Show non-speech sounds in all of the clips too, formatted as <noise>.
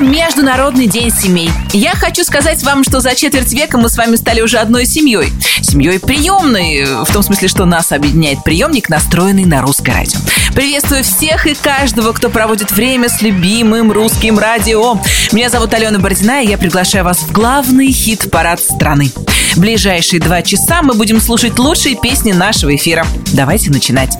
Международный день семей. Я хочу сказать вам, что за четверть века мы с вами стали уже одной семьей. Семьей приемной, в том смысле, что нас объединяет приемник, настроенный на русское радио. Приветствую всех и каждого, кто проводит время с любимым русским радио. Меня зовут Алена Бородина, и я приглашаю вас в главный хит-парад страны. Ближайшие два часа мы будем слушать лучшие песни нашего эфира. Давайте начинать.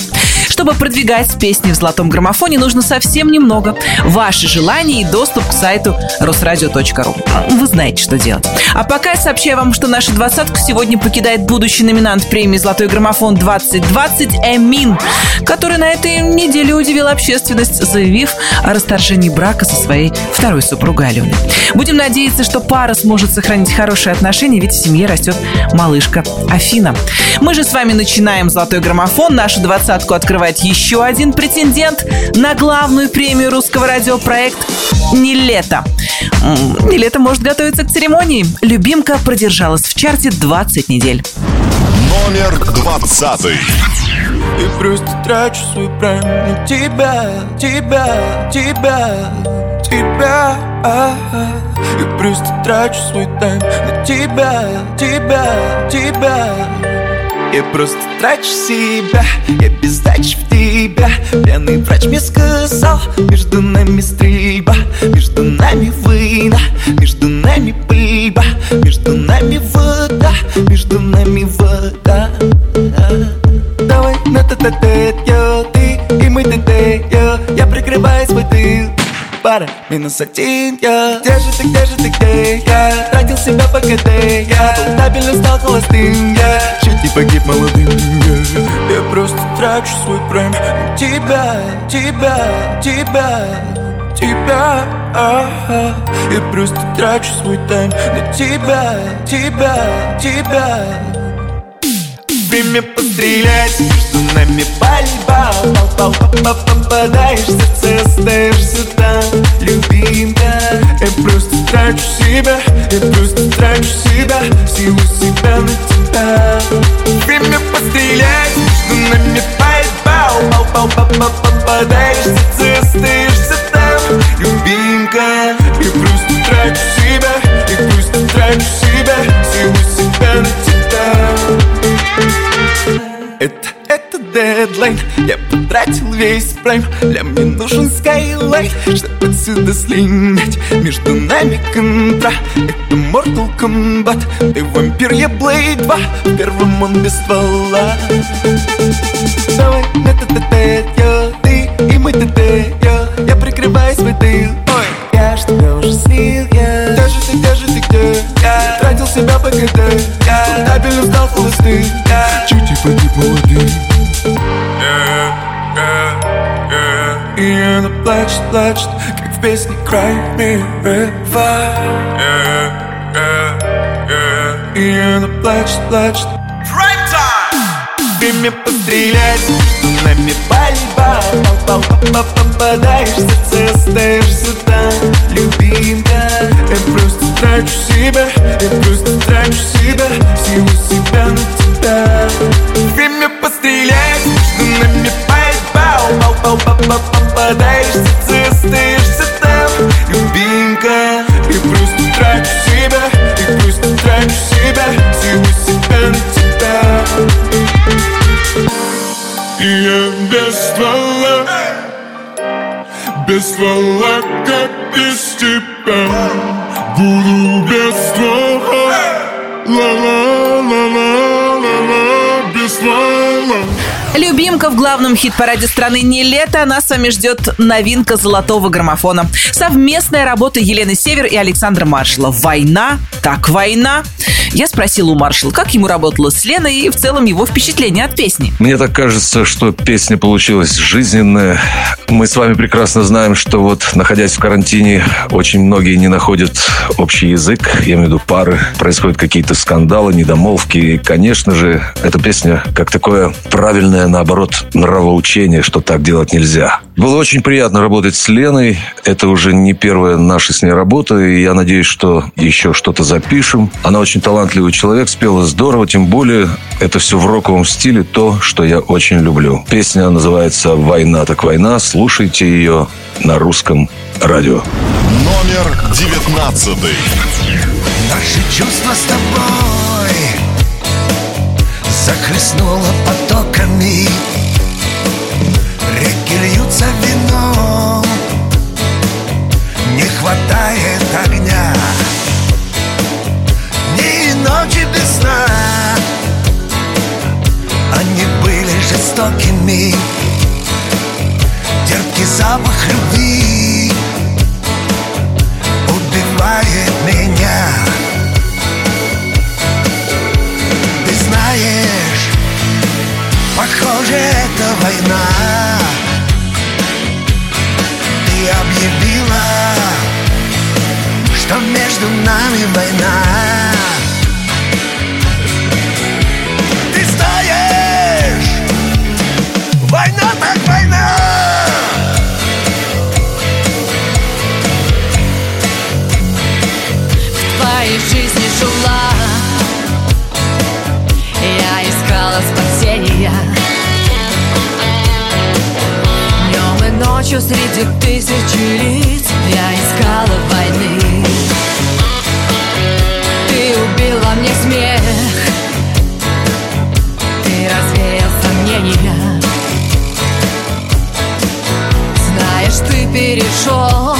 Чтобы продвигать песни в золотом граммофоне, нужно совсем немного. Ваше желание и доступ к сайту росрадио.ру. Вы знаете, что делать. А пока я сообщаю вам, что нашу двадцатку сегодня покидает будущий номинант премии «Золотой граммофон 2020» Эмин, который на этой неделе удивил общественность, заявив о расторжении брака со своей второй супругой Аленой. Будем надеяться, что пара сможет сохранить хорошие отношения, ведь в семье растет малышка Афина. Мы же с вами начинаем «Золотой граммофон». Нашу двадцатку открывает еще один претендент на главную премию русского радиопроект «Не лето». «Не лето» может готовиться к церемонии. Любимка продержалась в чарте 20 недель. Номер двадцатый. И просто трачу свой прайм на тебя, тебя, тебя, тебя Я просто трачу свой тайм на тебя, тебя, тебя я просто трачу себя, я без дачи в тебя. Пьяный врач мне сказал, между нами стрельба Между нами война, между нами пыльба Между нами вода, между нами вода. Давай на тет тет ты и мы тет Я прикрываю свой тыл пара Минус один я. Где же ты, где же ты, где я? Тратил себя по КД я. Был стал холостым я. Чуть не погиб молодым я. Я просто трачу свой прайм тебя, тебя, тебя тебя а Я просто трачу свой тайм на тебя, тебя, тебя Время пострелять, между нами пальба Попадаешь в сердце, остаешься там, любимка Я просто трачу себя, я просто трачу себя Всего себя на тебя. Время пострелять, между нами пальба Попадаешь в сердце, остаешься там, любимка Я просто трачу себя, я просто трачу себя дедлайн. Я потратил весь прайм. Для мне нужен скайлайт Чтобы отсюда слинять Между нами контра. Это Mortal Kombat. Ты вампир, я Blade 2 В первом он без ствола. Давай на т т т я Ты и мы т т я Я прикрываю свой тыл Ой, я ж тебя уже слил, я. Где же ты, где же ты, где? Я тратил себя по плачет, плачет Как в песне Cry Me River И она плачет, плачет Время пострелять нами пальба. Попадаешь в сердце, остаешься там Любимка Я просто трачу себя Я просто трачу себя Всего себя на тебя пальба Попадаешь в сердце, остаешься там Любимка Я просто трачу себя Я просто трачу себя Всего себя на тебя и я без ствола Без ствола, как без тебя в главном хит-параде страны не лето, нас с вами ждет новинка золотого граммофона. Совместная работа Елены Север и Александра Маршала. Война, так война. Я спросила у Маршала, как ему работало с Леной и в целом его впечатление от песни. Мне так кажется, что песня получилась жизненная. Мы с вами прекрасно знаем, что вот находясь в карантине, очень многие не находят общий язык, я имею в виду пары, происходят какие-то скандалы, недомолвки. И, конечно же, эта песня как такое правильное, наоборот, нравоучение, что так делать нельзя. Было очень приятно работать с Леной. Это уже не первая наша с ней работа, и я надеюсь, что еще что-то запишем. Она очень талантливый человек, спела здорово, тем более это все в роковом стиле, то, что я очень люблю. Песня называется «Война так война». Слушайте ее на русском радио. Номер девятнадцатый. Наши чувства с тобой Захлестнуло потоками Реки льются вином. Не хватает огня. Дни и ночи без сна. Они были жестокими. Терпкий запах любви Убивает меня. Ты знаешь, похоже, это война что между нами война ночью среди тысячи лиц. Я искала войны. Ты убила мне смех. Ты развеял сомнения Знаешь, ты перешел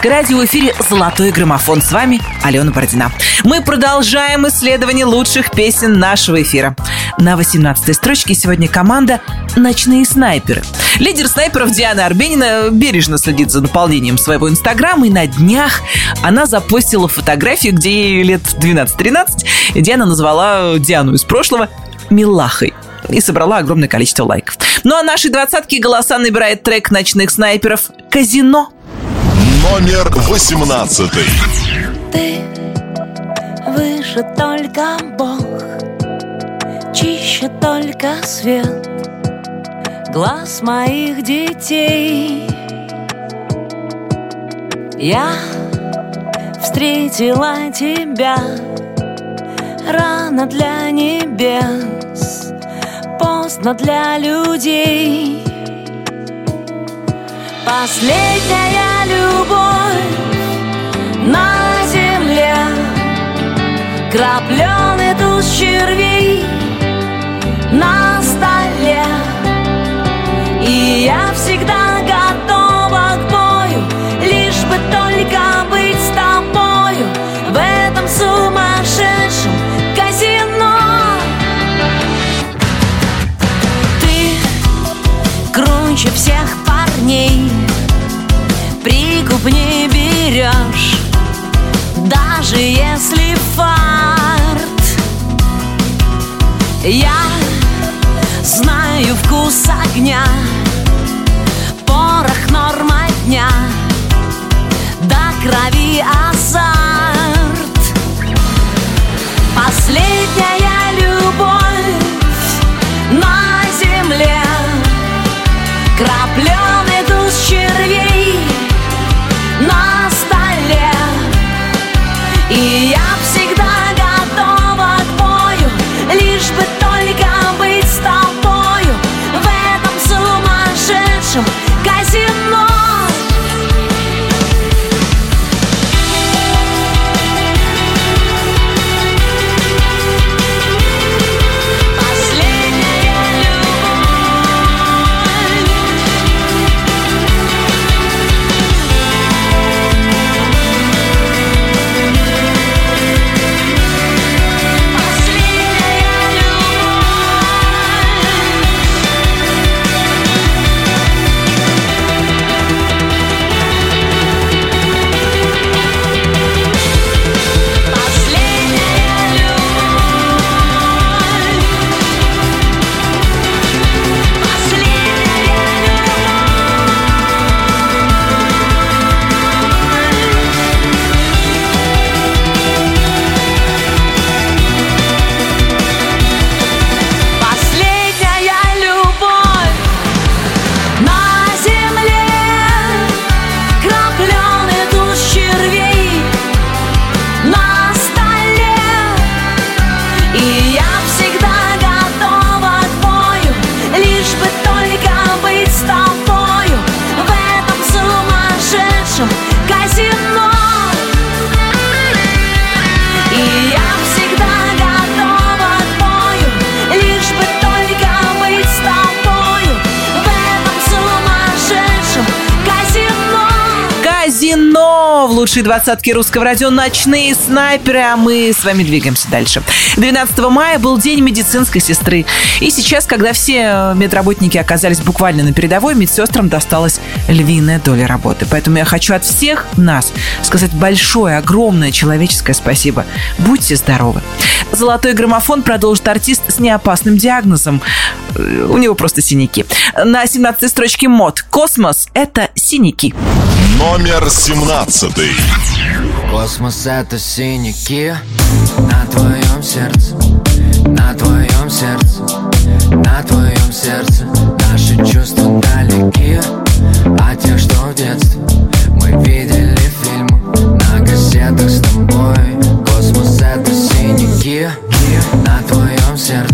«Русское радио» в эфире «Золотой граммофон». С вами Алена Бородина. Мы продолжаем исследование лучших песен нашего эфира. На 18-й строчке сегодня команда «Ночные снайперы». Лидер снайперов Диана Арбенина бережно следит за наполнением своего инстаграма, и на днях она запостила фотографию, где ей лет 12-13. Диана назвала Диану из прошлого «Милахой» и собрала огромное количество лайков. Ну а наши двадцатки голоса набирает трек ночных снайперов «Казино». Номер восемнадцатый. Ты выше только Бог, чище только свет глаз моих детей. Я встретила тебя рано для небес, поздно для людей. Последняя любовь на земле. Крапленый туз червей на Даже если фарт? Я знаю вкус огня Yo Лучшей двадцатке русского радио «Ночные снайперы», а мы с вами двигаемся дальше. 12 мая был День медицинской сестры. И сейчас, когда все медработники оказались буквально на передовой, медсестрам досталась львиная доля работы. Поэтому я хочу от всех нас сказать большое, огромное человеческое спасибо. Будьте здоровы. Золотой граммофон продолжит артист с неопасным диагнозом. Э, У него просто синяки. На 17 строчке Мот. Космос – это синяки. Номер 17. Космос это синяки на твоем сердце, на твоем сердце, на твоем сердце. Наши чувства далеки от тех, что в детстве мы видели фильмы на кассетах с тобой. Космос это синяки на твоем сердце,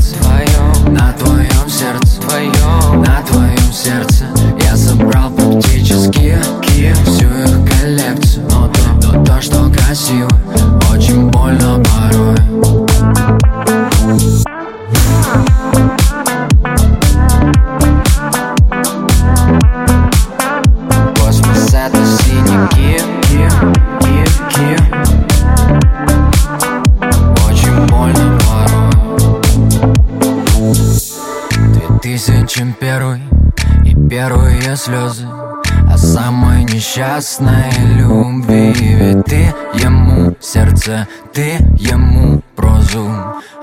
2001 и первые слезы о самой несчастной любви. Ведь ты ему сердце, ты ему прозу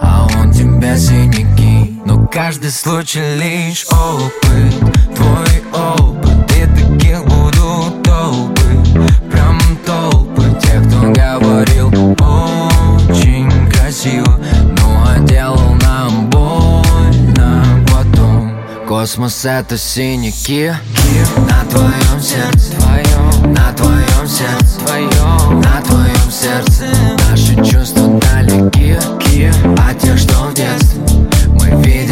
А он тебе синяки. Но каждый случай лишь опыт Твой опыт Космос это синяки. На твоем сердце. Твоем На твоем сердце. Твоем На твоем сердце. Наши чувства далеки. От тех, что в детстве. Мы видели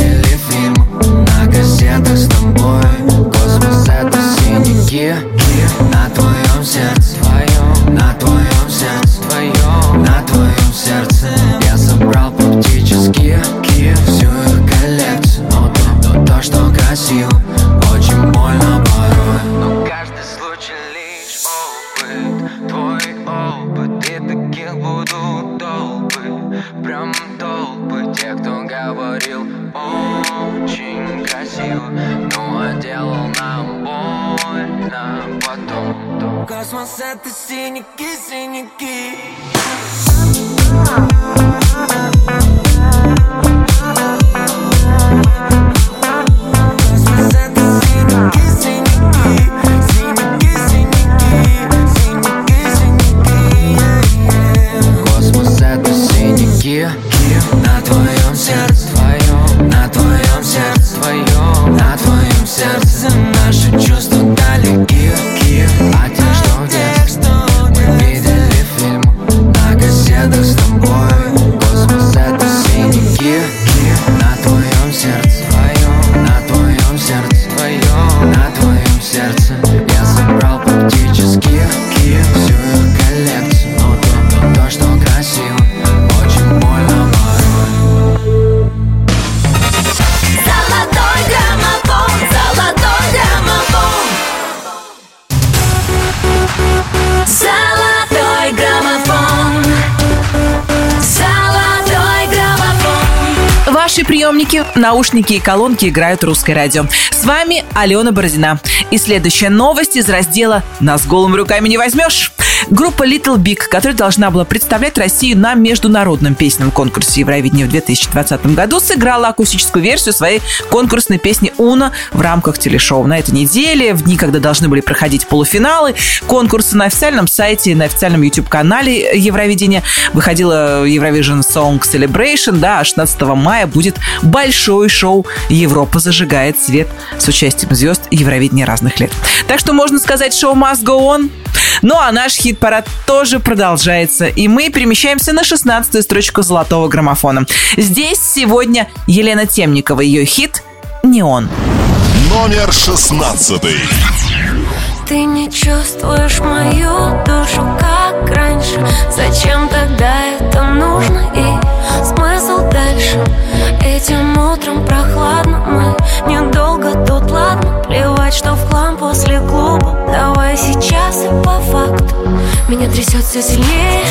и колонки играют русское радио. С вами Алена Бородина. И следующая новость из раздела «Нас голыми руками не возьмешь». Группа Little Big, которая должна была представлять Россию на международном песенном конкурсе Евровидения в 2020 году, сыграла акустическую версию своей конкурсной песни «Уна» в рамках телешоу. На этой неделе, в дни, когда должны были проходить полуфиналы, конкурсы на официальном сайте, на официальном YouTube-канале Евровидения выходила Eurovision Song Celebration, да, а 16 мая будет большое шоу «Европа зажигает свет» с участием звезд Евровидения разных лет. Так что можно сказать, шоу must go on. Ну а наш хит-парад тоже продолжается, и мы перемещаемся на 16-ю строчку золотого граммофона. Здесь сегодня Елена Темникова, ее хит «Неон». Номер шестнадцатый. Ты не чувствуешь мою душу, как раньше Зачем тогда это нужно и смысл дальше? Этим утром прохладно, мы недолго тут, ладно Плевать, что в хлам после клуба Давай сейчас и по факту Меня трясет все сильнее.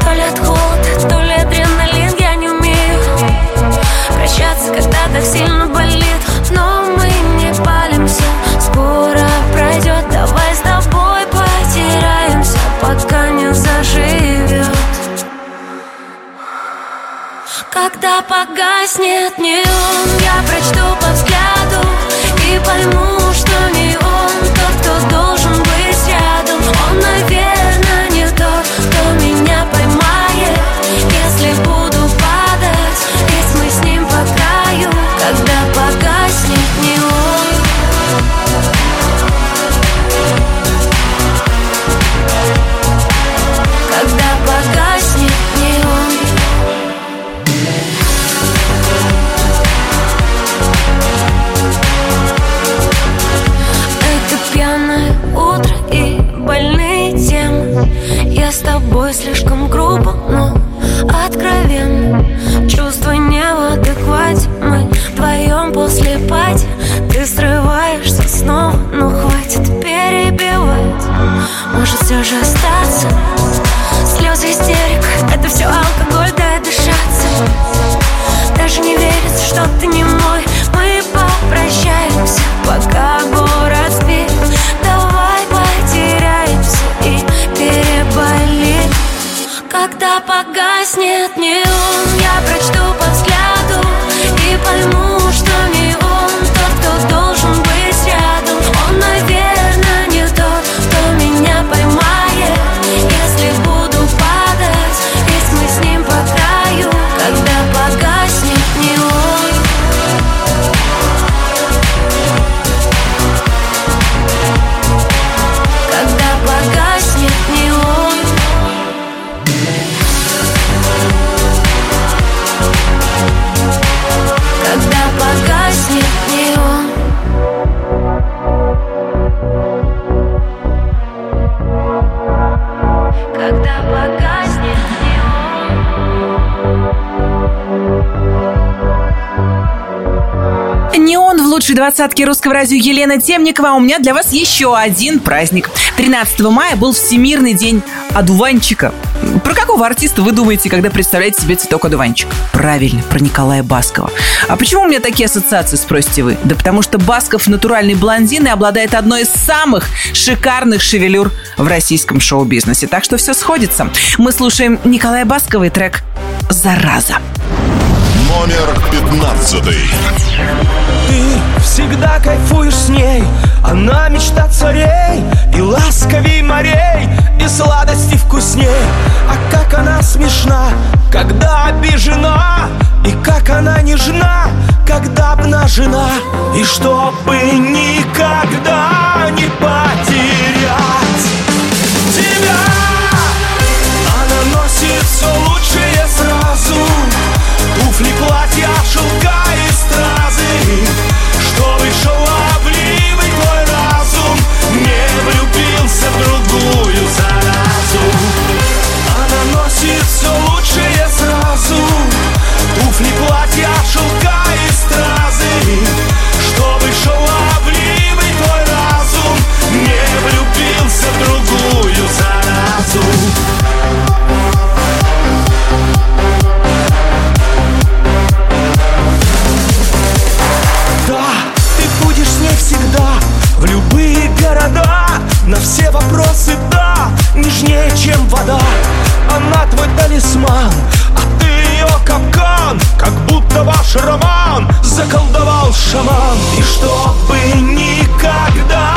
То ли от холода, то ли адреналин Я не умею прощаться, когда так сильно болит. Но мы не палимся, скоро пройдет Давай с тобой потеряемся, пока не заживет Когда погаснет неон, я прочту по взгляду И пойму, что не он срываешься снова, но хватит перебивать. Может все же остаться? Слезы истерик, это все алкоголь, дай дышаться. Даже не верится, что ты не мой. Мы попрощаемся, пока город спит. Давай потеряемся и переболим Когда погаснет неон Я прочту лучшей двадцатке русского радио Елена Темникова. А у меня для вас еще один праздник. 13 мая был Всемирный день одуванчика. Про какого артиста вы думаете, когда представляете себе цветок-одуванчик? Правильно, про Николая Баскова. А почему у меня такие ассоциации, спросите вы? Да потому что Басков натуральный блондин и обладает одной из самых шикарных шевелюр в российском шоу-бизнесе. Так что все сходится. Мы слушаем Николая Баскова и трек «Зараза». Номер пятнадцатый. Ты всегда кайфуешь с ней. Она мечта царей И ласковей морей И сладости вкусней. А как она смешна Когда обижена И как она нежна Когда обнажена. И чтобы никогда не потерять Тебя. Она носит все лучшее сразу. Туфли, платья, шелка и стразы чем вода? Она твой талисман А ты ее капкан Как будто ваш роман Заколдовал шаман. И чтобы никогда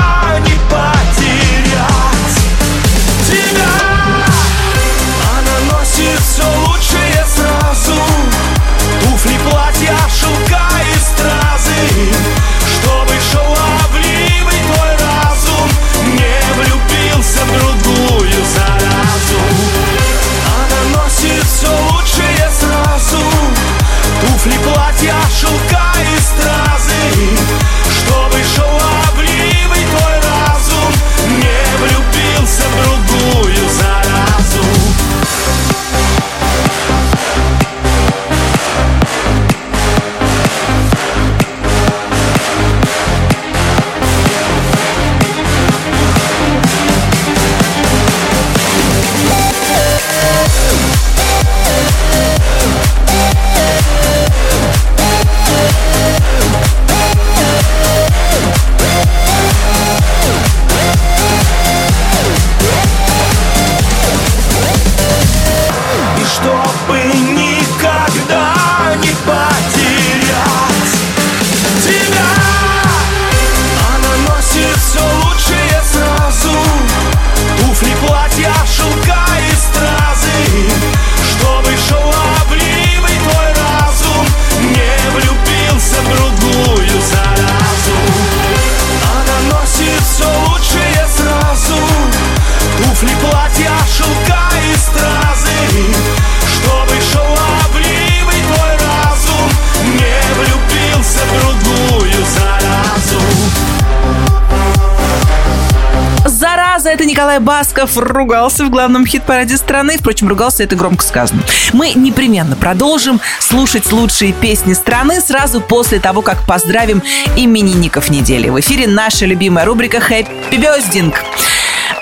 Басков ругался в главном хит-параде страны. Впрочем, ругался это громко сказано. Мы непременно продолжим слушать лучшие песни страны сразу после того, как поздравим именинников недели. В эфире наша любимая рубрика «Хэппи Бёздинг».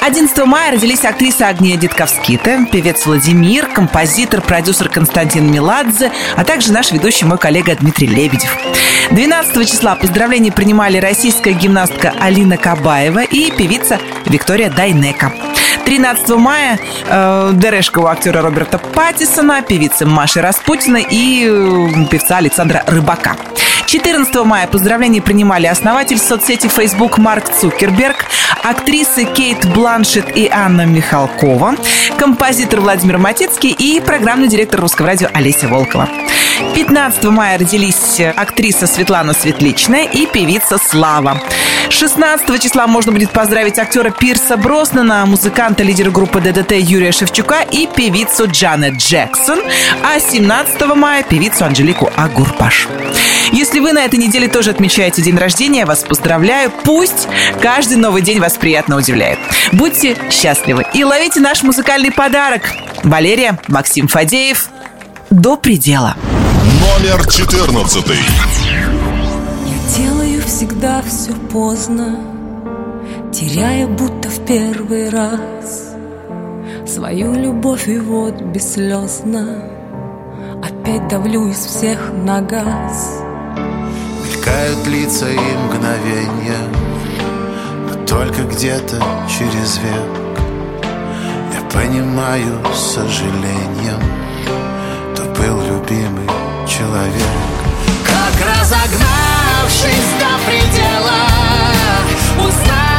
11 мая родились актриса Агния Дитковскита, певец Владимир, композитор, продюсер Константин Меладзе, а также наш ведущий мой коллега Дмитрий Лебедев. 12 числа поздравления принимали российская гимнастка Алина Кабаева и певица Виктория Дайнека. 13 мая э, Дерешка у актера Роберта Паттисона, певицы Маши Распутина и э, певца Александра Рыбака. 14 мая поздравления принимали основатель соцсети Facebook Марк Цукерберг, актрисы Кейт Бланшет и Анна Михалкова, композитор Владимир Матецкий и программный директор Русского радио Олеся Волкова. 15 мая родились актриса Светлана Светличная и певица Слава. 16 числа можно будет поздравить актера Пирса Броснана, музыканта, лидера группы ДДТ Юрия Шевчука и певицу Джанет Джексон, а 17 мая певицу Анжелику Агурпаш. Если вы на этой неделе тоже отмечаете день рождения, вас поздравляю. Пусть каждый новый день вас приятно удивляет. Будьте счастливы и ловите наш музыкальный подарок. Валерия, Максим Фадеев. До предела. Номер четырнадцатый. Всегда все поздно Теряя будто в первый раз Свою любовь и вот бесслезно Опять давлю из всех на газ. Мелькают лица и мгновения Но только где-то через век. Я понимаю с сожалением То был любимый человек разогнавшись до предела Узнать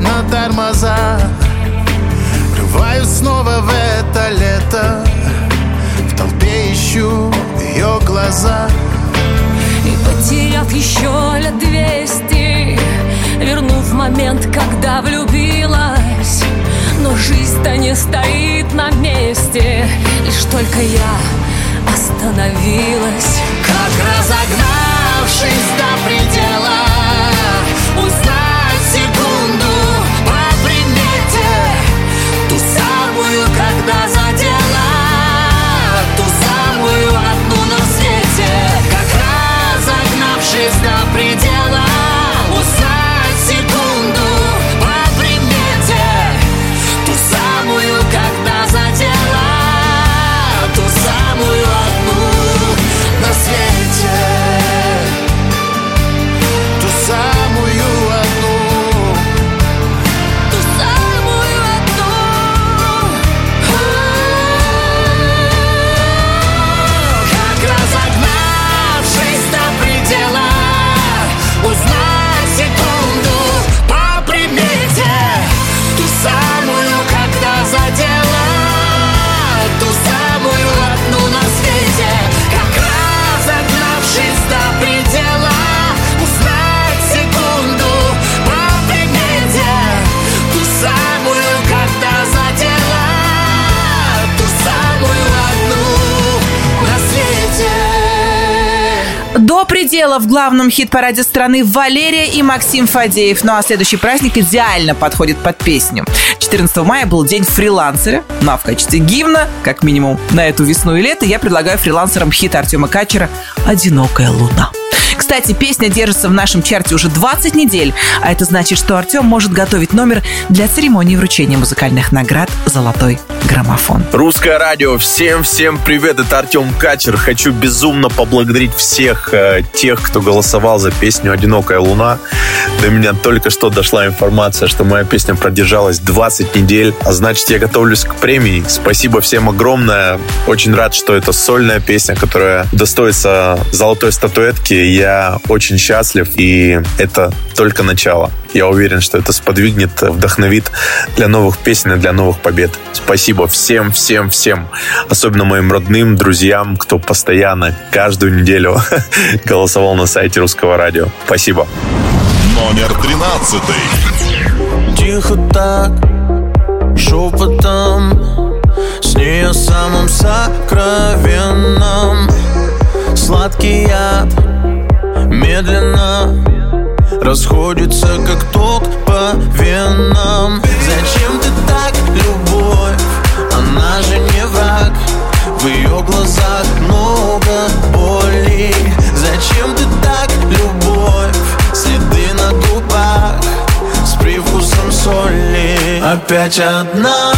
на тормоза. Врываюсь снова в это лето. В толпе ищу ее глаза. И потеряв еще лет двести Вернув момент, когда влюбилась. Но жизнь-то не стоит на месте Лишь только я остановилась. Как разогнавшись до предела Узнать Предела в главном хит-параде страны Валерия и Максим Фадеев. Ну а следующий праздник идеально подходит под песню. 14 мая был день фрилансера. Ну а в качестве гимна, как минимум на эту весну и лето, я предлагаю фрилансерам хит Артема Качера «Одинокая луна». Кстати, песня держится в нашем чарте уже 20 недель, а это значит, что Артем может готовить номер для церемонии вручения музыкальных наград «Золотой граммофон». Русское радио, всем-всем привет, это Артем Качер. Хочу безумно поблагодарить всех э, тех, кто голосовал за песню «Одинокая луна». До меня только что дошла информация, что моя песня продержалась 20 недель, а значит, я готовлюсь к премии. Спасибо всем огромное. Очень рад, что это сольная песня, которая достоится золотой статуэтки. Я очень счастлив, и это только начало. Я уверен, что это сподвигнет, вдохновит для новых песен и для новых побед. Спасибо всем, всем, всем. Особенно моим родным, друзьям, кто постоянно, каждую неделю <laughs> голосовал на сайте Русского радио. Спасибо. Номер тринадцатый. Тихо так, шепотом С ней о самом сокровенном Сладкий яд медленно Расходится, как ток по венам. Зачем ты так, любовь? Она же не враг. В ее глазах много боли. Зачем ты так, любовь? Следы на губах с привкусом соли. Опять одна,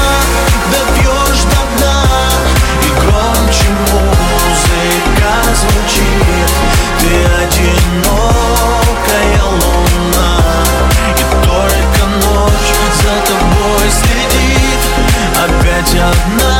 Опять одна,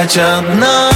Опять одна,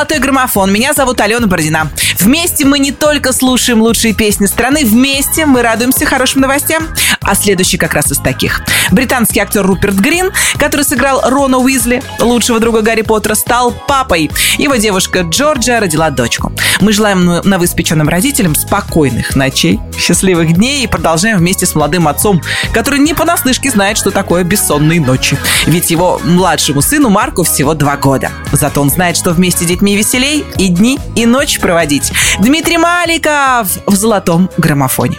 «Золотой граммофон». Меня зовут Алена Бородина. Вместе мы не только слушаем лучшие песни страны, вместе мы радуемся хорошим новостям. А следующий как раз из таких. Британский актер Руперт Грин, который сыграл Рона Уизли, лучшего друга Гарри Поттера, стал папой. Его девушка Джорджия родила дочку. Мы желаем новоиспеченным родителям спокойных ночей, счастливых дней и продолжаем вместе с молодым отцом, который не понаслышке знает, что такое бессонные ночи. Ведь его младшему сыну Марку всего два года. Зато он знает, что вместе с детьми веселей и дни, и ночь проводить. Дмитрий Маликов в золотом граммофоне.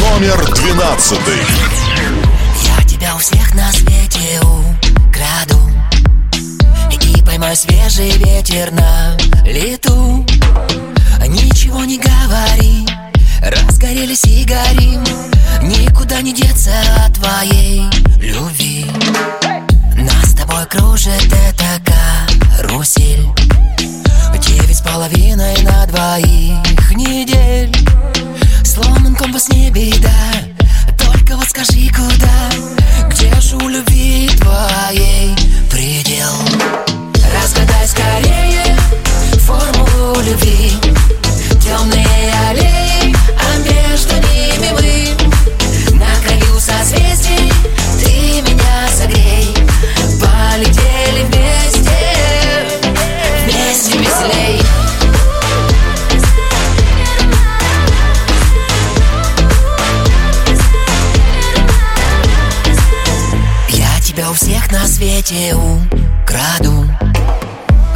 Номер двенадцатый. Я тебя у всех на свете украду И поймаю свежий ветер на лету Ничего не говори, разгорелись и горим Никуда не деться от твоей любви Нас с тобой кружит эта карусель половиной на двоих недель. Сломан компас не беда Только вот скажи куда? Где же у любви твоей предел? Разгадай скорее формулу любви. Темные аллеи, а между ними мы. На краю созвездий ты меня согрей. Полетели вместе, вместе веселей на свете украду.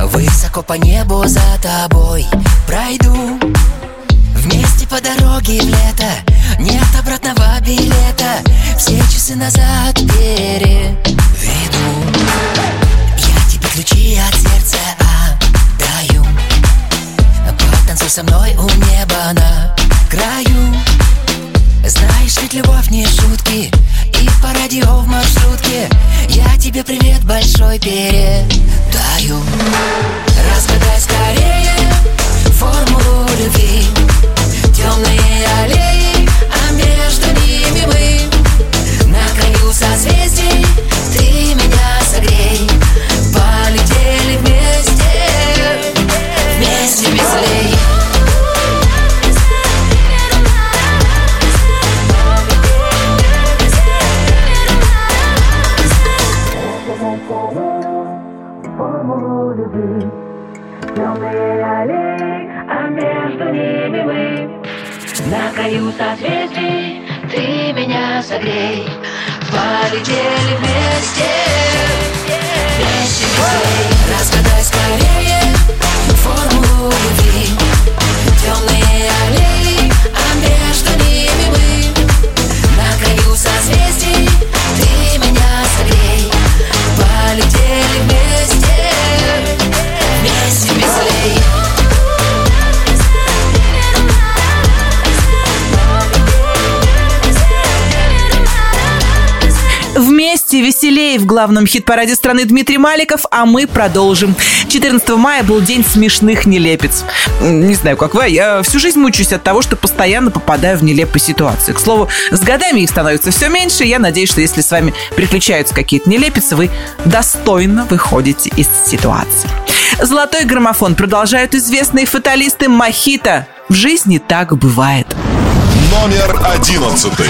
Высоко по небу за тобой пройду. Вместе по дороге в лето Нет обратного билета. Все часы назад переведу. Я тебе ключи от сердца отдаю. Потанцуй со мной у неба на краю. Знаешь, ведь любовь не шутки И по радио в маршрутке тебе привет большой передаю. Разгадай скорее формулу любви. Темные аллеи, Краю созвездий ты меня согрей. Полетели вместе, вместе веселей Разгадай скорее Веселее, в главном хит-параде страны Дмитрий Маликов, а мы продолжим. 14 мая был день смешных нелепец. Не знаю, как вы, а я всю жизнь мучаюсь от того, что постоянно попадаю в нелепые ситуации. К слову, с годами их становится все меньше. Я надеюсь, что если с вами приключаются какие-то нелепицы, вы достойно выходите из ситуации. Золотой граммофон продолжают известные фаталисты Мохито. В жизни так бывает. Номер одиннадцатый.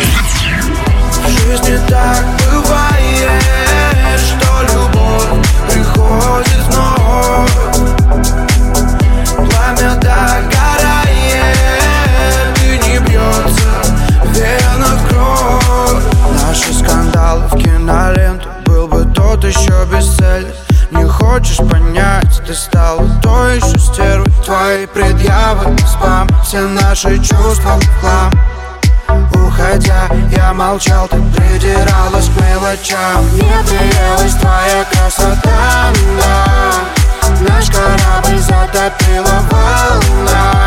В жизни так приходит Пламя догорает, и не бьется в кровь. Наши скандалы в киноленту Был бы тот еще бестселлер. Не хочешь понять, ты еще стервой. Твои предъявы, спам, все наши чувства в хлам. Уходя, я молчал, ты придиралась к мелочам Мне приелась твоя красота, Наш корабль затопила волна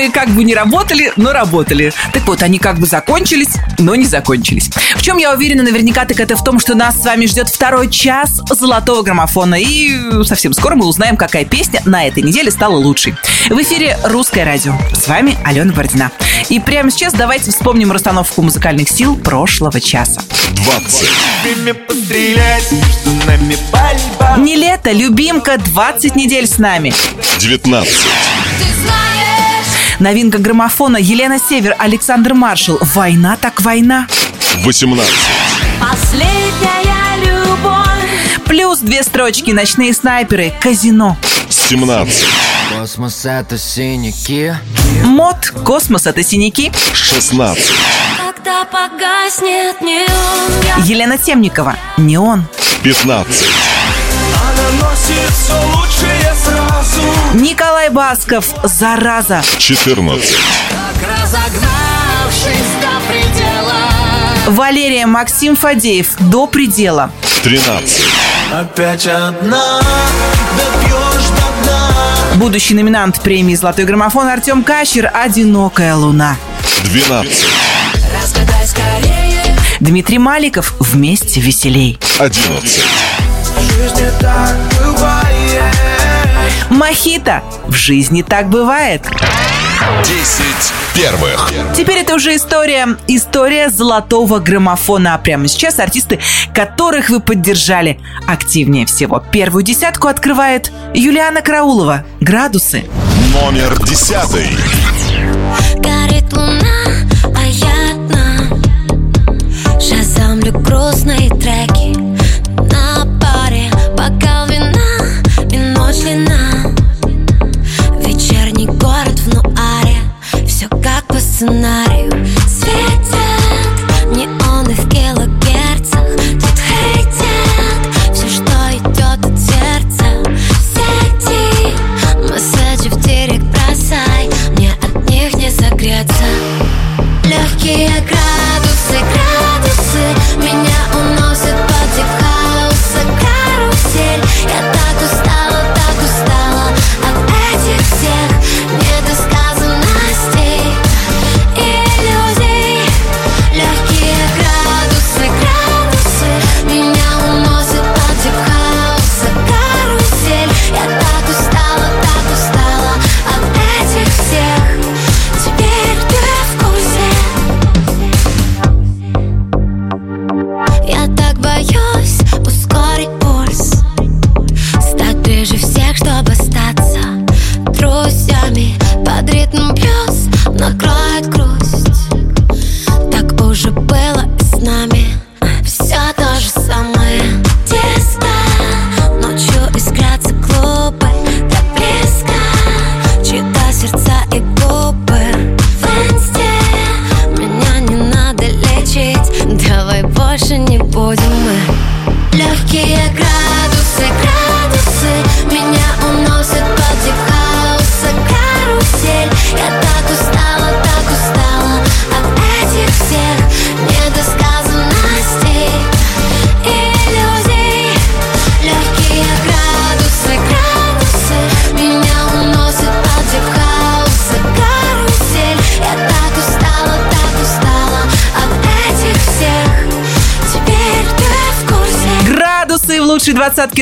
которые как бы не работали, но работали? Так вот, они как бы закончились, но не закончились. В чем я уверена, наверняка так это в том, что нас с вами ждет второй час золотого граммофона. И совсем скоро мы узнаем, какая песня на этой неделе стала лучшей. В эфире «Русское радио». С вами Алена Бородина. И прямо сейчас давайте вспомним расстановку музыкальных сил прошлого часа. 20. Время пострелять, между нами борьба Не лето, любимка, 20 недель с нами. 19. Новинка граммофона Елена Север, Александр Маршал. Война так война. 18. Последняя любовь Плюс две строчки «Ночные снайперы», «Казино». 17. Космос это синяки Мот, космос, это синяки. 16. Когда погаснет неон я Елена Темникова, «Неон». 15. Она носит все лучшее сразу Николай Басков «Зараза». 14. Валерия Максим Фадеев «До предела». 13. Опять одна, допьешь до дна Будущий номинант премии «Золотой граммофон» Артем Качер «Одинокая луна». 12. Дмитрий Маликов «Вместе веселей». 11. Мохито «В жизни так бывает». 10 первых. Теперь это уже история, история золотого граммофона. А прямо сейчас артисты, которых вы поддержали активнее всего. Первую десятку открывает Юлиана Караулова «Градусы». Номер 10. Горит луна, а я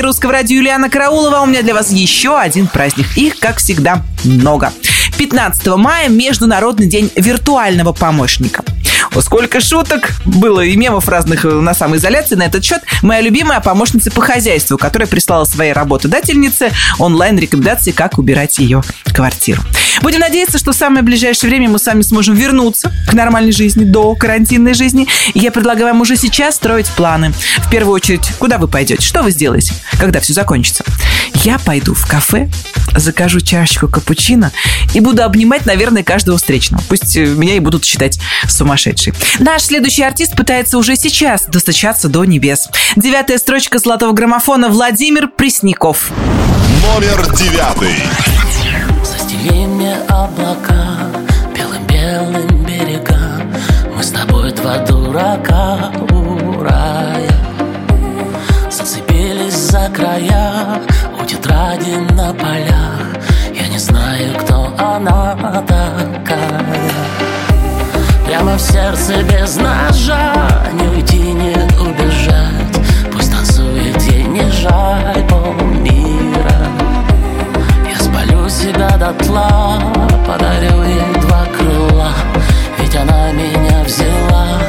русского радио Юлиана Караулова. У меня для вас еще один праздник. Их, как всегда, много. 15 мая – Международный день виртуального помощника. О, сколько шуток было и мемов разных э, на самоизоляции на этот счет. Моя любимая помощница по хозяйству, которая прислала своей работодательнице онлайн-рекомендации, как убирать ее квартиру. Будем надеяться, что в самое ближайшее время мы с вами сможем вернуться к нормальной жизни, до карантинной жизни. И я предлагаю вам уже сейчас строить планы. В первую очередь, куда вы пойдете? Что вы сделаете, когда все закончится? Я пойду в кафе, закажу чашечку капучино и буду обнимать, наверное, каждого встречного. Пусть э, меня и будут считать сумасшедшей. Наш следующий артист пытается уже сейчас достучаться до небес. Девятая строчка золотого граммофона Владимир Пресняков. Номер 9. Застели мне облака белым-белым берегам. Мы с тобой два дурака у рая Зацепились за края у тетради на полях. Я не знаю, кто она такая. Прямо в сердце без ножа Не уйти, не убежать. Пусть танцует день, не жаль Я себя дотла Подарю ей два крыла Ведь она меня взяла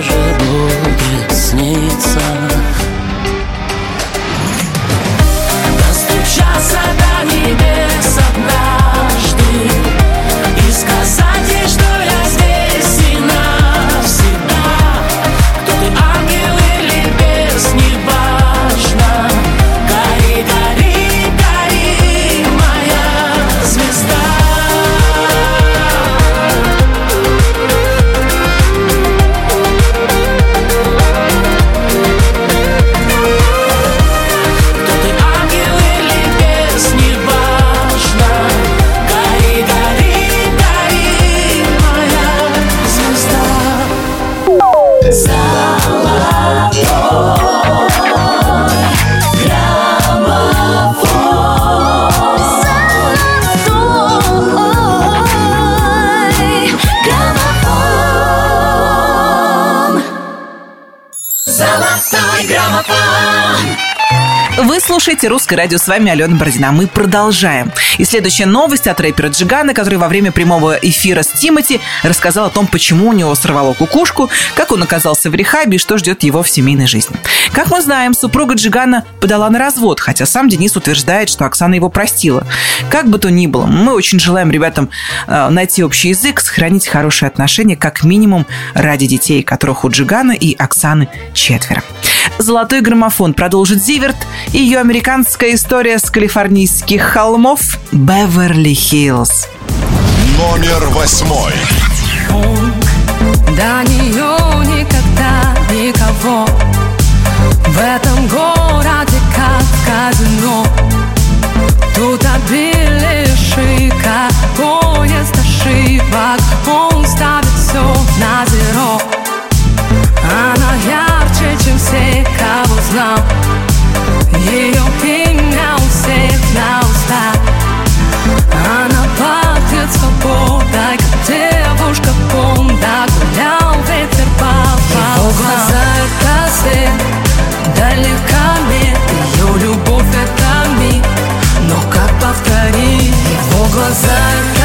是 Вы слушаете «Русское радио». С вами Алена Бородина. Мы продолжаем. И следующая новость от рэпера Джигана, который во время прямого эфира с Тимати рассказал о том, почему у него сорвало кукушку, как он оказался в рехабе и что ждет его в семейной жизни. Как мы знаем, супруга Джигана подала на развод, хотя сам Денис утверждает, что Оксана его простила. Как бы то ни было, мы очень желаем ребятам э, найти общий язык, сохранить хорошие отношения, как минимум ради детей, которых у Джигана и Оксаны четверо. Золотой граммофон продолжит Зиверт и ее американская история с калифорнийских холмов Беверли-Хиллз. Номер восьмой. До нее никогда никого. В этом городе как в казино. Тут обилие шика Поезд ошибок. Он ставит все на зеро. Она ярче, чем все, кого знал устах Она пахнет свободой, как девушка Бонда Гулял ветер по Его глаза это свет, далека нет Ее любовь это миг, но как повторить? Его глаза это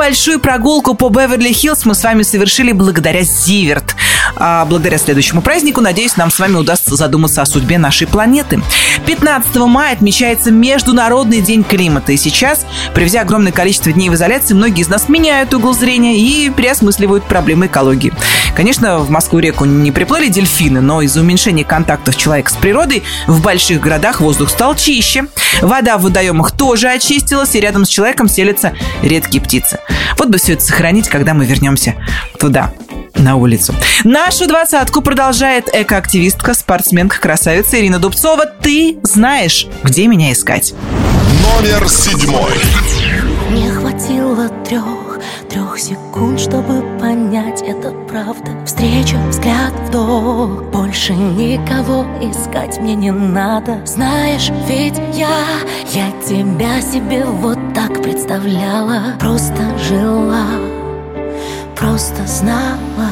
Небольшую прогулку по Беверли-Хиллз мы с вами совершили благодаря Зиверт. А благодаря следующему празднику, надеюсь, нам с вами удастся задуматься о судьбе нашей планеты. 15 мая отмечается Международный день климата. И сейчас, привезя огромное количество дней в изоляции, многие из нас меняют угол зрения и переосмысливают проблемы экологии. Конечно, в Москву-реку не приплыли дельфины, но из-за уменьшения контактов человека с природой в больших городах воздух стал чище. Вода в водоемах тоже очистилась, и рядом с человеком селятся редкие птицы. Вот бы все это сохранить, когда мы вернемся туда, на улицу. Нашу двадцатку продолжает экоактивистка, спортсменка, красавица Ирина Дубцова. Ты знаешь, где меня искать. Номер седьмой. Не хватило трех, трех секунд, чтобы понять, это правда Встреча, взгляд, вдох Больше никого искать мне не надо Знаешь, ведь я, я тебя себе вот так представляла Просто жила, просто знала.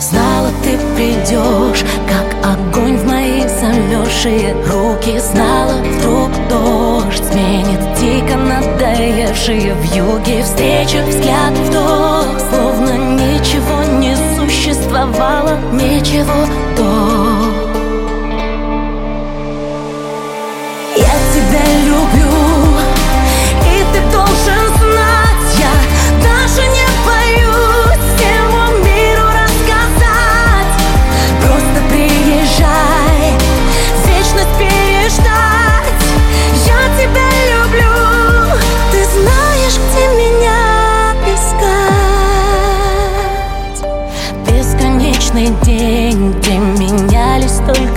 Знала, ты придешь, как огонь в мои замерзшие руки. Знала, вдруг дождь сменит дико надоевшие в юге Встреча, взгляд, вдох, словно ничего не существовало Ничего до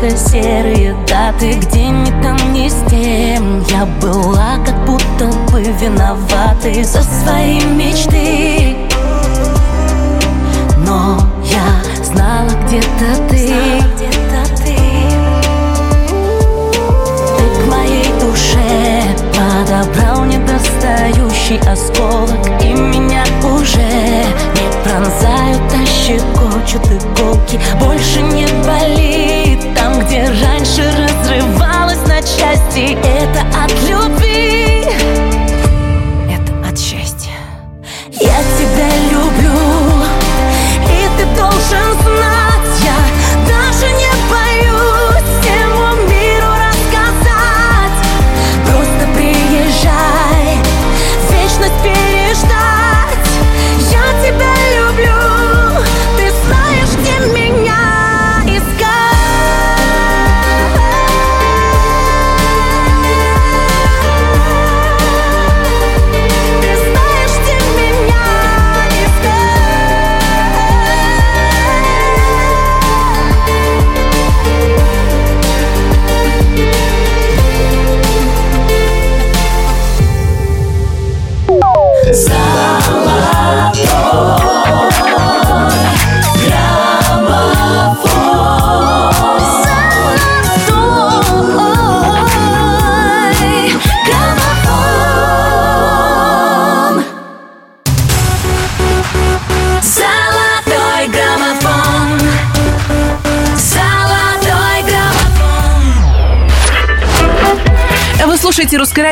только серые даты Где ни там, ни с тем Я была как будто бы виноватой за свои мечты. Но я знала где-то ты. Ты к моей душе подобрал недостающий осколок И меня уже пронзают, а щекочут иголки. Больше не болит там, где раньше разрывалась на части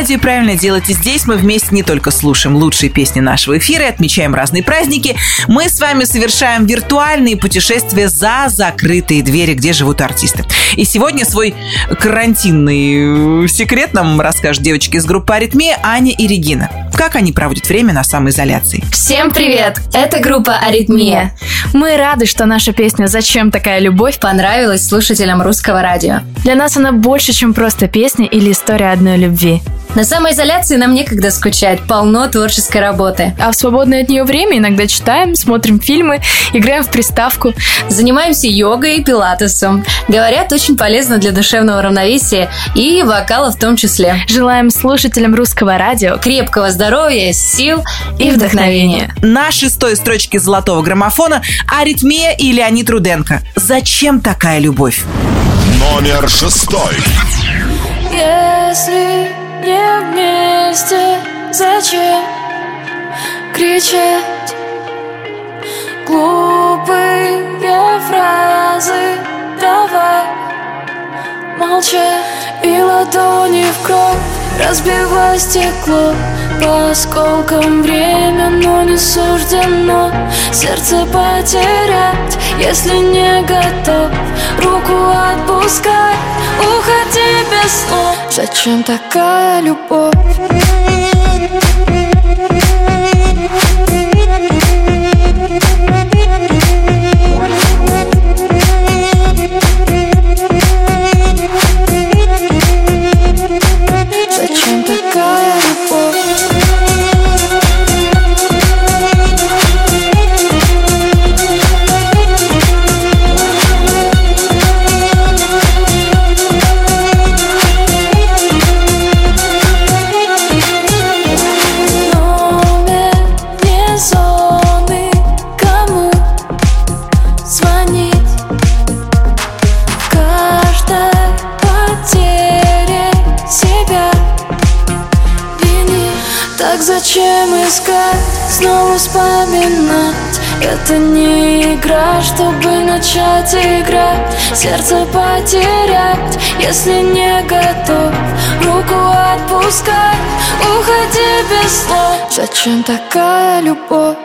радио» и правильно делаете. Здесь мы вместе не только слушаем лучшие песни нашего эфира и отмечаем разные праздники. Мы с вами совершаем виртуальные путешествия за закрытые двери, где живут артисты. И сегодня свой карантинный э, секрет нам расскажут девочки из группы «Аритмия» Аня и Регина. Как они проводят время на самоизоляции? Всем привет! Это группа «Аритмия». Мы рады, что наша песня «Зачем такая любовь» Понравилась слушателям русского радио. для нас она больше, чем просто песня или история одной любви. На самоизоляции нам некогда скучать, полно творческой работы. А в свободное от нее время иногда читаем, смотрим фильмы, играем в приставку. Занимаемся йогой и пилатесом. Говорят, очень полезно для душевного равновесия и вокала в том числе. Желаем слушателям русского радио Крепкого здоровья, сил и вдохновения. На шестой строчке золотого граммофона «Аритмия» и Леонид Руденко. Зачем такая любовь? Номер шестой. Если не вместе, зачем кричать глупые фразы? Давай молчать и ладони в кровь Разбивай стекло по осколкам время, но не суждено Сердце потерять, если не готов Руку отпускай, уходи без слов Зачем такая любовь? Это не игра, чтобы начать играть Сердце потерять, если не готов. Руку отпускать, уходи без слов Зачем такая любовь?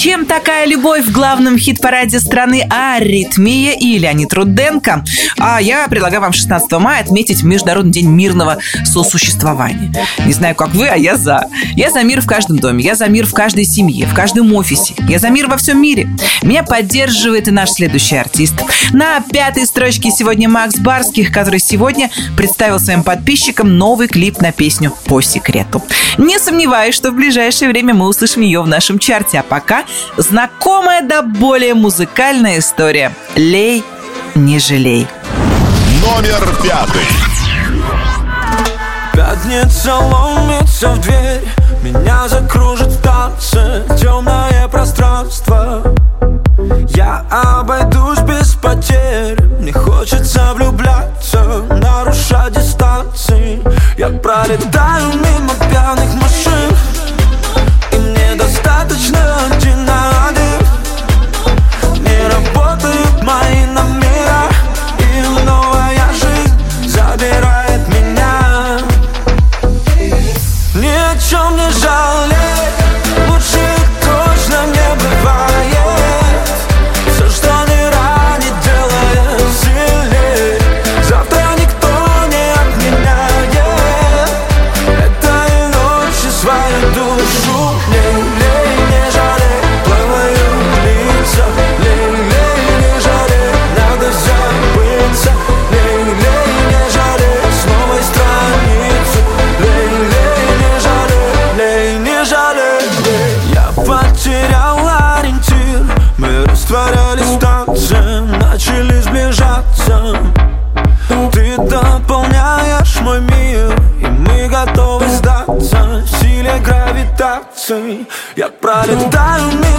Зачем такая любовь в главном хит-параде страны «Аритмия» и Леонид Руденко? А я предлагаю вам 16 мая отметить Международный день мирного сосуществования. Не знаю, как вы, а я за. Я за мир в каждом доме, я за мир в каждой семье, в каждом офисе. Я за мир во всем мире. Меня поддерживает и наш следующий артист. На пятой строчке сегодня Макс Барских, который сегодня представил своим подписчикам новый клип на песню «По секрету». Не сомневаюсь, что в ближайшее время мы услышим ее в нашем чарте. А пока знакомая да более музыкальная история. «Лей, не жалей». Номер пятый. Пятница ломится в дверь Меня закружит в танце Темное пространство Я обойдусь без потерь Мне хочется влюбляться Нарушать дистанции Я пролетаю мимо пьяных машин гравитации Я пролетаю мимо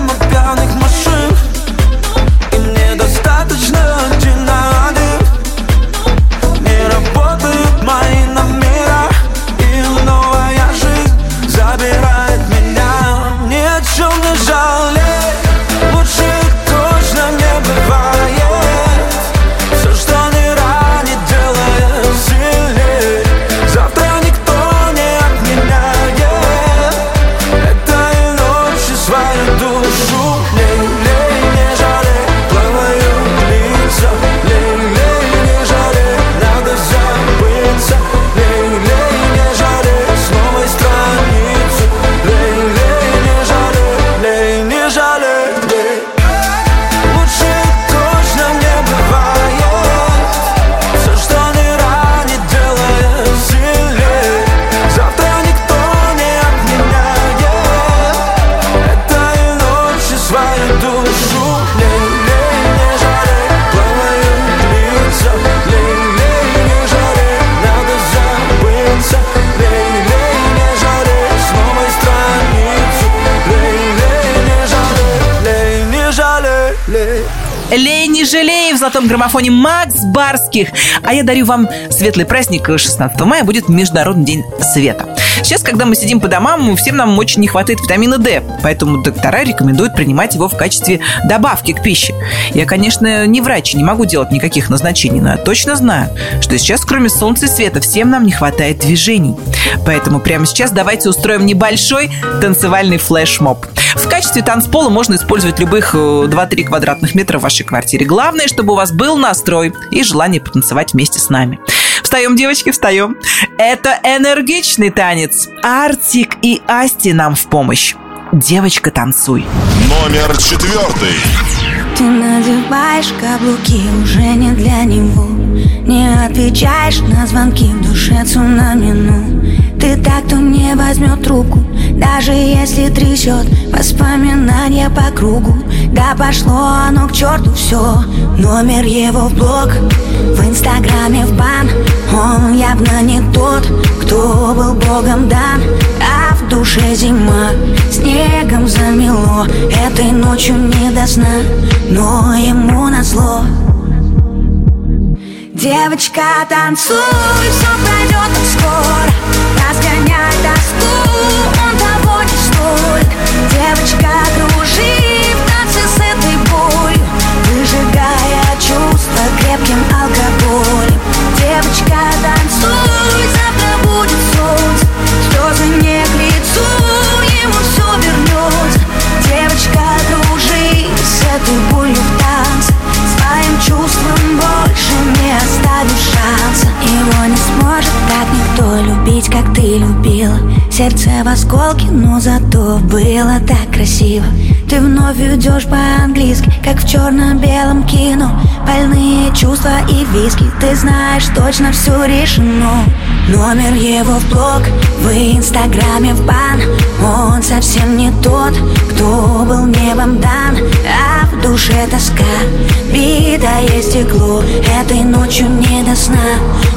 золотом граммофоне Макс Барских. А я дарю вам светлый праздник. 16 мая будет Международный день света. Сейчас, когда мы сидим по домам, всем нам очень не хватает витамина D, поэтому доктора рекомендуют принимать его в качестве добавки к пище. Я, конечно, не врач, не могу делать никаких назначений, но я точно знаю, что сейчас, кроме солнца и света, всем нам не хватает движений. Поэтому прямо сейчас давайте устроим небольшой танцевальный флешмоб. В качестве танцпола можно использовать любых э, 2-3 квадратных метра в вашей квартире. Главное, чтобы у вас был настрой и желание потанцевать вместе с нами. Встаем, девочки, встаем. Это энергичный танец. Артик и Асти нам в помощь. Девочка, танцуй. Номер четвертый. Ты надеваешь каблуки уже не для него. Не отвечаешь на звонки в душе цунами, ну. Ты так, кто не возьмет трубку Даже если трясет. Воспоминания по кругу Да пошло оно к черту все Номер его в блог В инстаграме в бан. Он явно не тот, кто был богом дан. А в душе зима Снегом замело. Этой ночью не до сна Но ему назло Девочка, танцуй, все пройдет скоро Разгоняй тоску, он того не стоит Девочка, кружи в танце с этой болью. Выжигая чувства крепким алкоголем. Девочка, танцуй, завтра будет солнце. Слезы не к этой болью в танце Своим чувством больше не оставишь шанса. Его не сможет так никто любить, как ты любила. Сердце в осколке, но зато было так красиво. Ты вновь идешь по-английски, как в черно-белом кино. Больные чувства и виски, ты знаешь точно все решено Номер его в блог, в инстаграме в бан. Он совсем не тот, кто был небом дан. А в душе тоска, битое стекло. Этой ночью не до сна,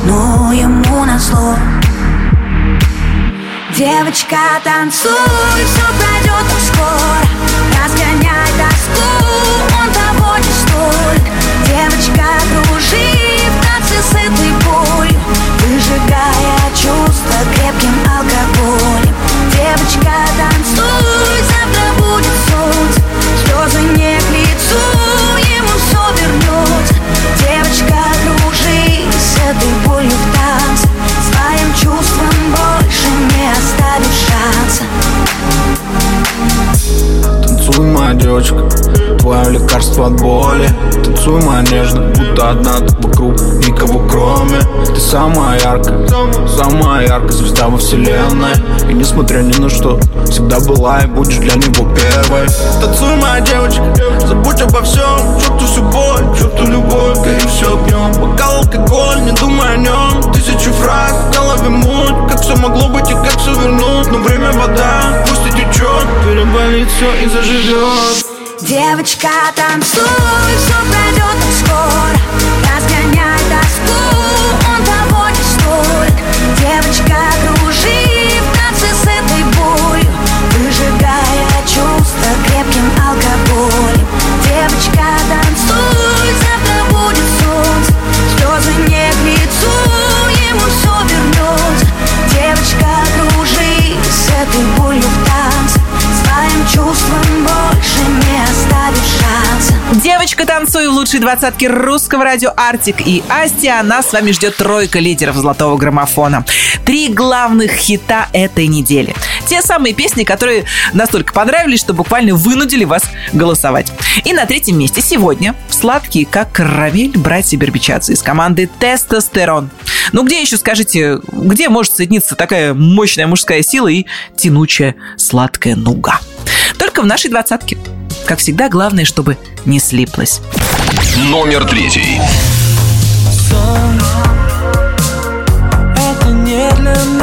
но ему назло Девочка, танцуй, все пройдет скоро Разгоняй тоску, он того не стоит. Девочка, кружи в танце с этой болью. Чувства крепким алкоголем. Девочка, танцуй, девочка, твое лекарство от боли. Танцуй, моя нежно, будто одна тут вокруг Никого кроме. Ты самая яркая, самая яркая звезда во вселенной. И несмотря ни на что, всегда была и будешь для него первой. Танцуй, моя девочка, забудь обо всем. Чувствуй всю боль, чувствуй любовь, гори все огнем Бокал алкоголь, не думай о нем Тысячи фраз, в голове муть. Как все могло быть и как все вернуть? Но время вода, пусть и течет Переболит все и заживет Девочка, танцуй, все пройдет скоро лучшей двадцатке русского радио Артик и Асти. А нас с вами ждет тройка лидеров золотого граммофона. Три главных хита этой недели. Те самые песни, которые настолько понравились, что буквально вынудили вас голосовать. И на третьем месте сегодня сладкие, как карамель, братья Бербичадзе из команды Тестостерон. Ну где еще, скажите, где может соединиться такая мощная мужская сила и тянучая сладкая нуга? Только в нашей двадцатке. Как всегда, главное, чтобы не слиплось. Номер третий. Это не для нас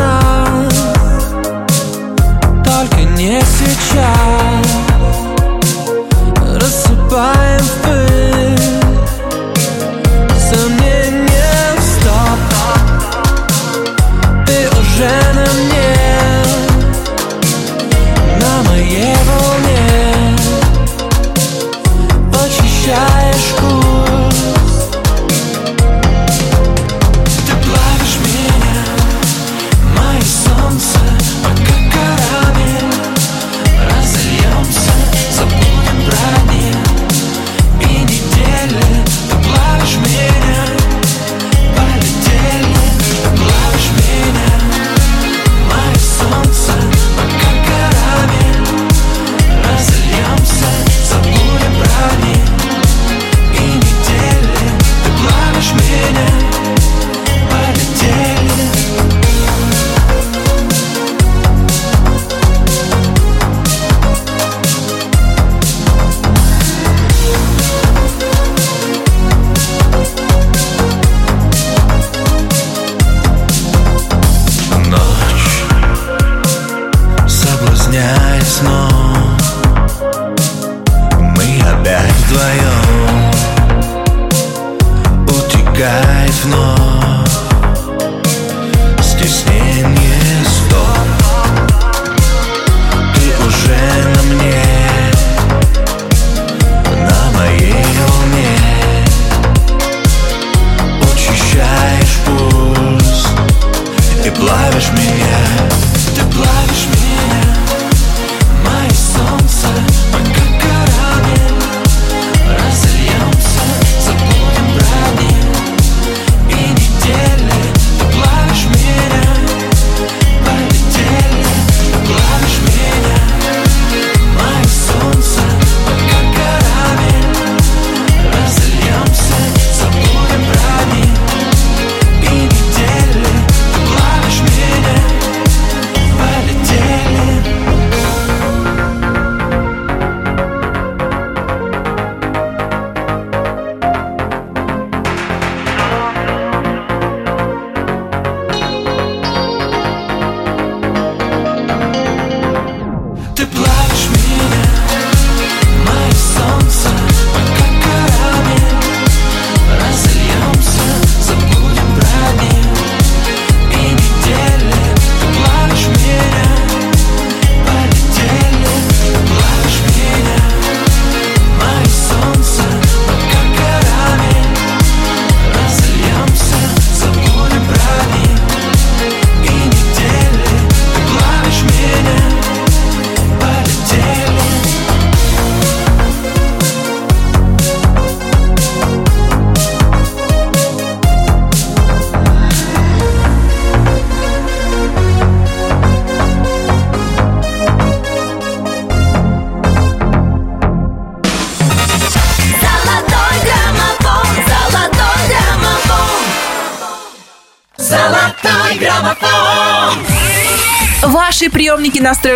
guys know.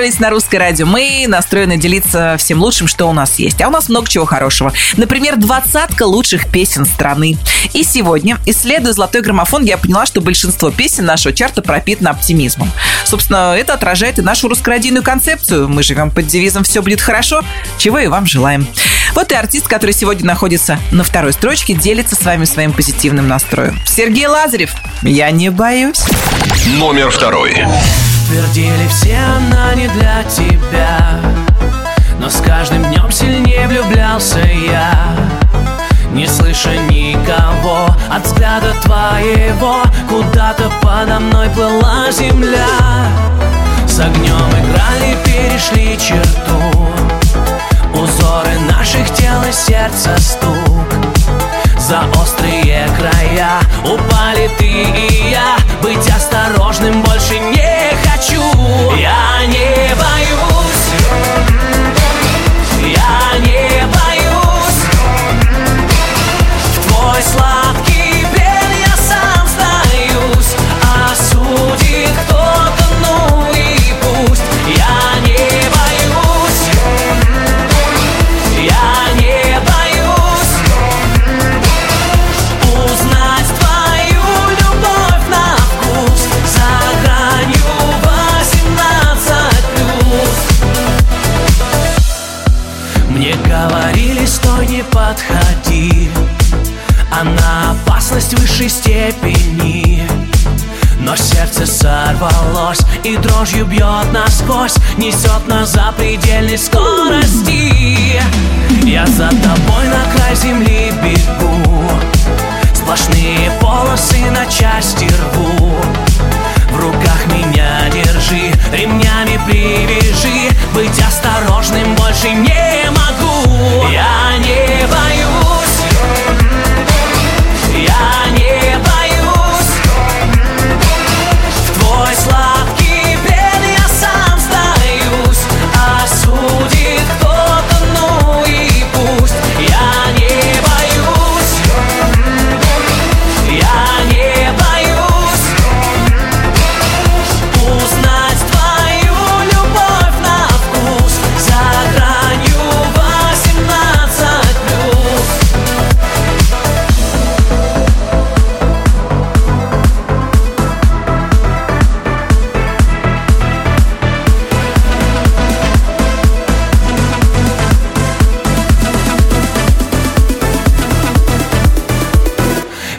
Настроились на русское радио. Мы настроены делиться всем лучшим, что у нас есть. А у нас много чего хорошего. Например, двадцатка лучших песен страны. И сегодня, исследуя золотой граммофон, я поняла, что большинство песен нашего чарта пропитано оптимизмом. Собственно, это отражает и нашу русскородийную концепцию. Мы живем под девизом «Все будет хорошо», чего и вам желаем. Вот и артист, который сегодня находится на второй строчке, делится с вами своим позитивным настроем. Сергей Лазарев. Я не боюсь. Номер второй. Твердили все, она не для тебя. Но с каждым днем сильнее влюблялся я. Не слыша никого от взгляда твоего Куда-то подо мной плыла земля. С огнем играли, перешли черту. Узоры наших тел и сердца стук. За острые края упали ты и я. Быть осторожным больше не хочу. Я не боюсь опасность высшей степени. Но сердце сорвалось и дрожью бьет насквозь Несет нас за предельной скорости. Я за тобой на край земли бегу Сплошные полосы на части рву. В руках меня держи, ремнями привяжи Быть осторожным больше не могу. Я не боюсь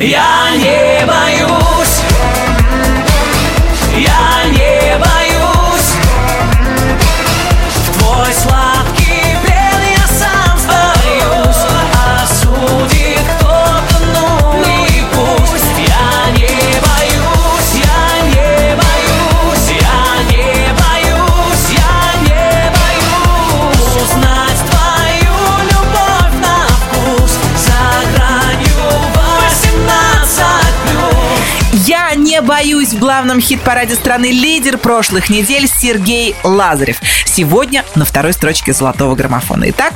Я главном хит-параде страны лидер прошлых недель Сергей Лазарев. Сегодня на второй строчке золотого граммофона. Итак,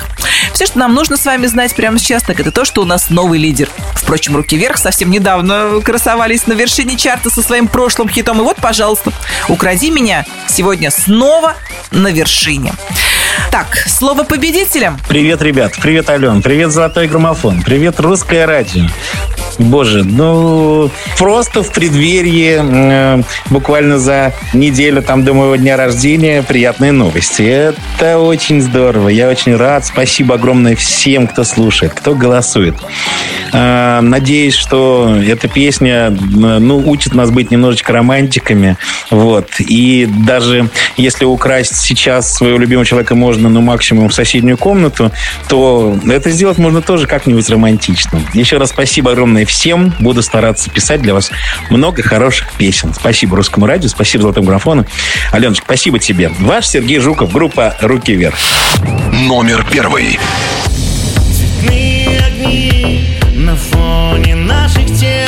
все, что нам нужно с вами знать прямо сейчас, так это то, что у нас новый лидер. Впрочем, руки вверх совсем недавно красовались на вершине чарта со своим прошлым хитом. И вот, пожалуйста, «Укради меня» сегодня снова на вершине. Так, слово победителям. Привет, ребят. Привет, Ален. Привет, Золотой граммофон. Привет, Русское радио. Боже, ну просто в преддверии э, буквально за неделю там до моего дня рождения приятные новости. Это очень здорово. Я очень рад. Спасибо огромное всем, кто слушает, кто голосует. Э, надеюсь, что эта песня ну, учит нас быть немножечко романтиками. Вот. И даже если украсть сейчас своего любимого человека можно, ну, максимум в соседнюю комнату, то это сделать можно тоже как-нибудь романтично. Еще раз спасибо огромное всем. Буду стараться писать для вас много хороших песен. Спасибо Русскому радио, спасибо Золотому графону. Аленочка, спасибо тебе. Ваш Сергей Жуков, группа «Руки вверх». Номер первый. Цветные огни на фоне наших тел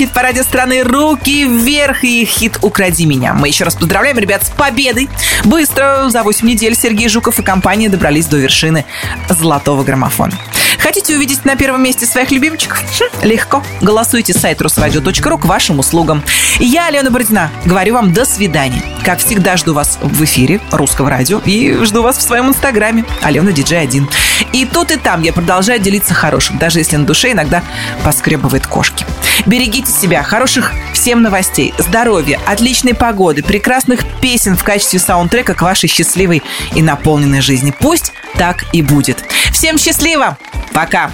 хит-параде страны «Руки вверх» и хит «Укради меня». Мы еще раз поздравляем ребят с победой. Быстро, за 8 недель Сергей Жуков и компания добрались до вершины золотого граммофона. Хотите увидеть на первом месте своих любимчиков? Легко. Голосуйте сайт русрадио.ру к вашим услугам. Я, Алена Бородина, говорю вам до свидания. Как всегда, жду вас в эфире русского радио и жду вас в своем инстаграме Алена Диджей 1. И тут и там я продолжаю делиться хорошим, даже если на душе иногда поскребывает кошки. Берегите себя, хороших всем новостей, здоровья, отличной погоды, прекрасных песен в качестве саундтрека к вашей счастливой и наполненной жизни. Пусть так и будет. Всем счастливо! Пока!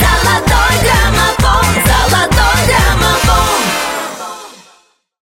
Золотой граммофон, золотой граммофон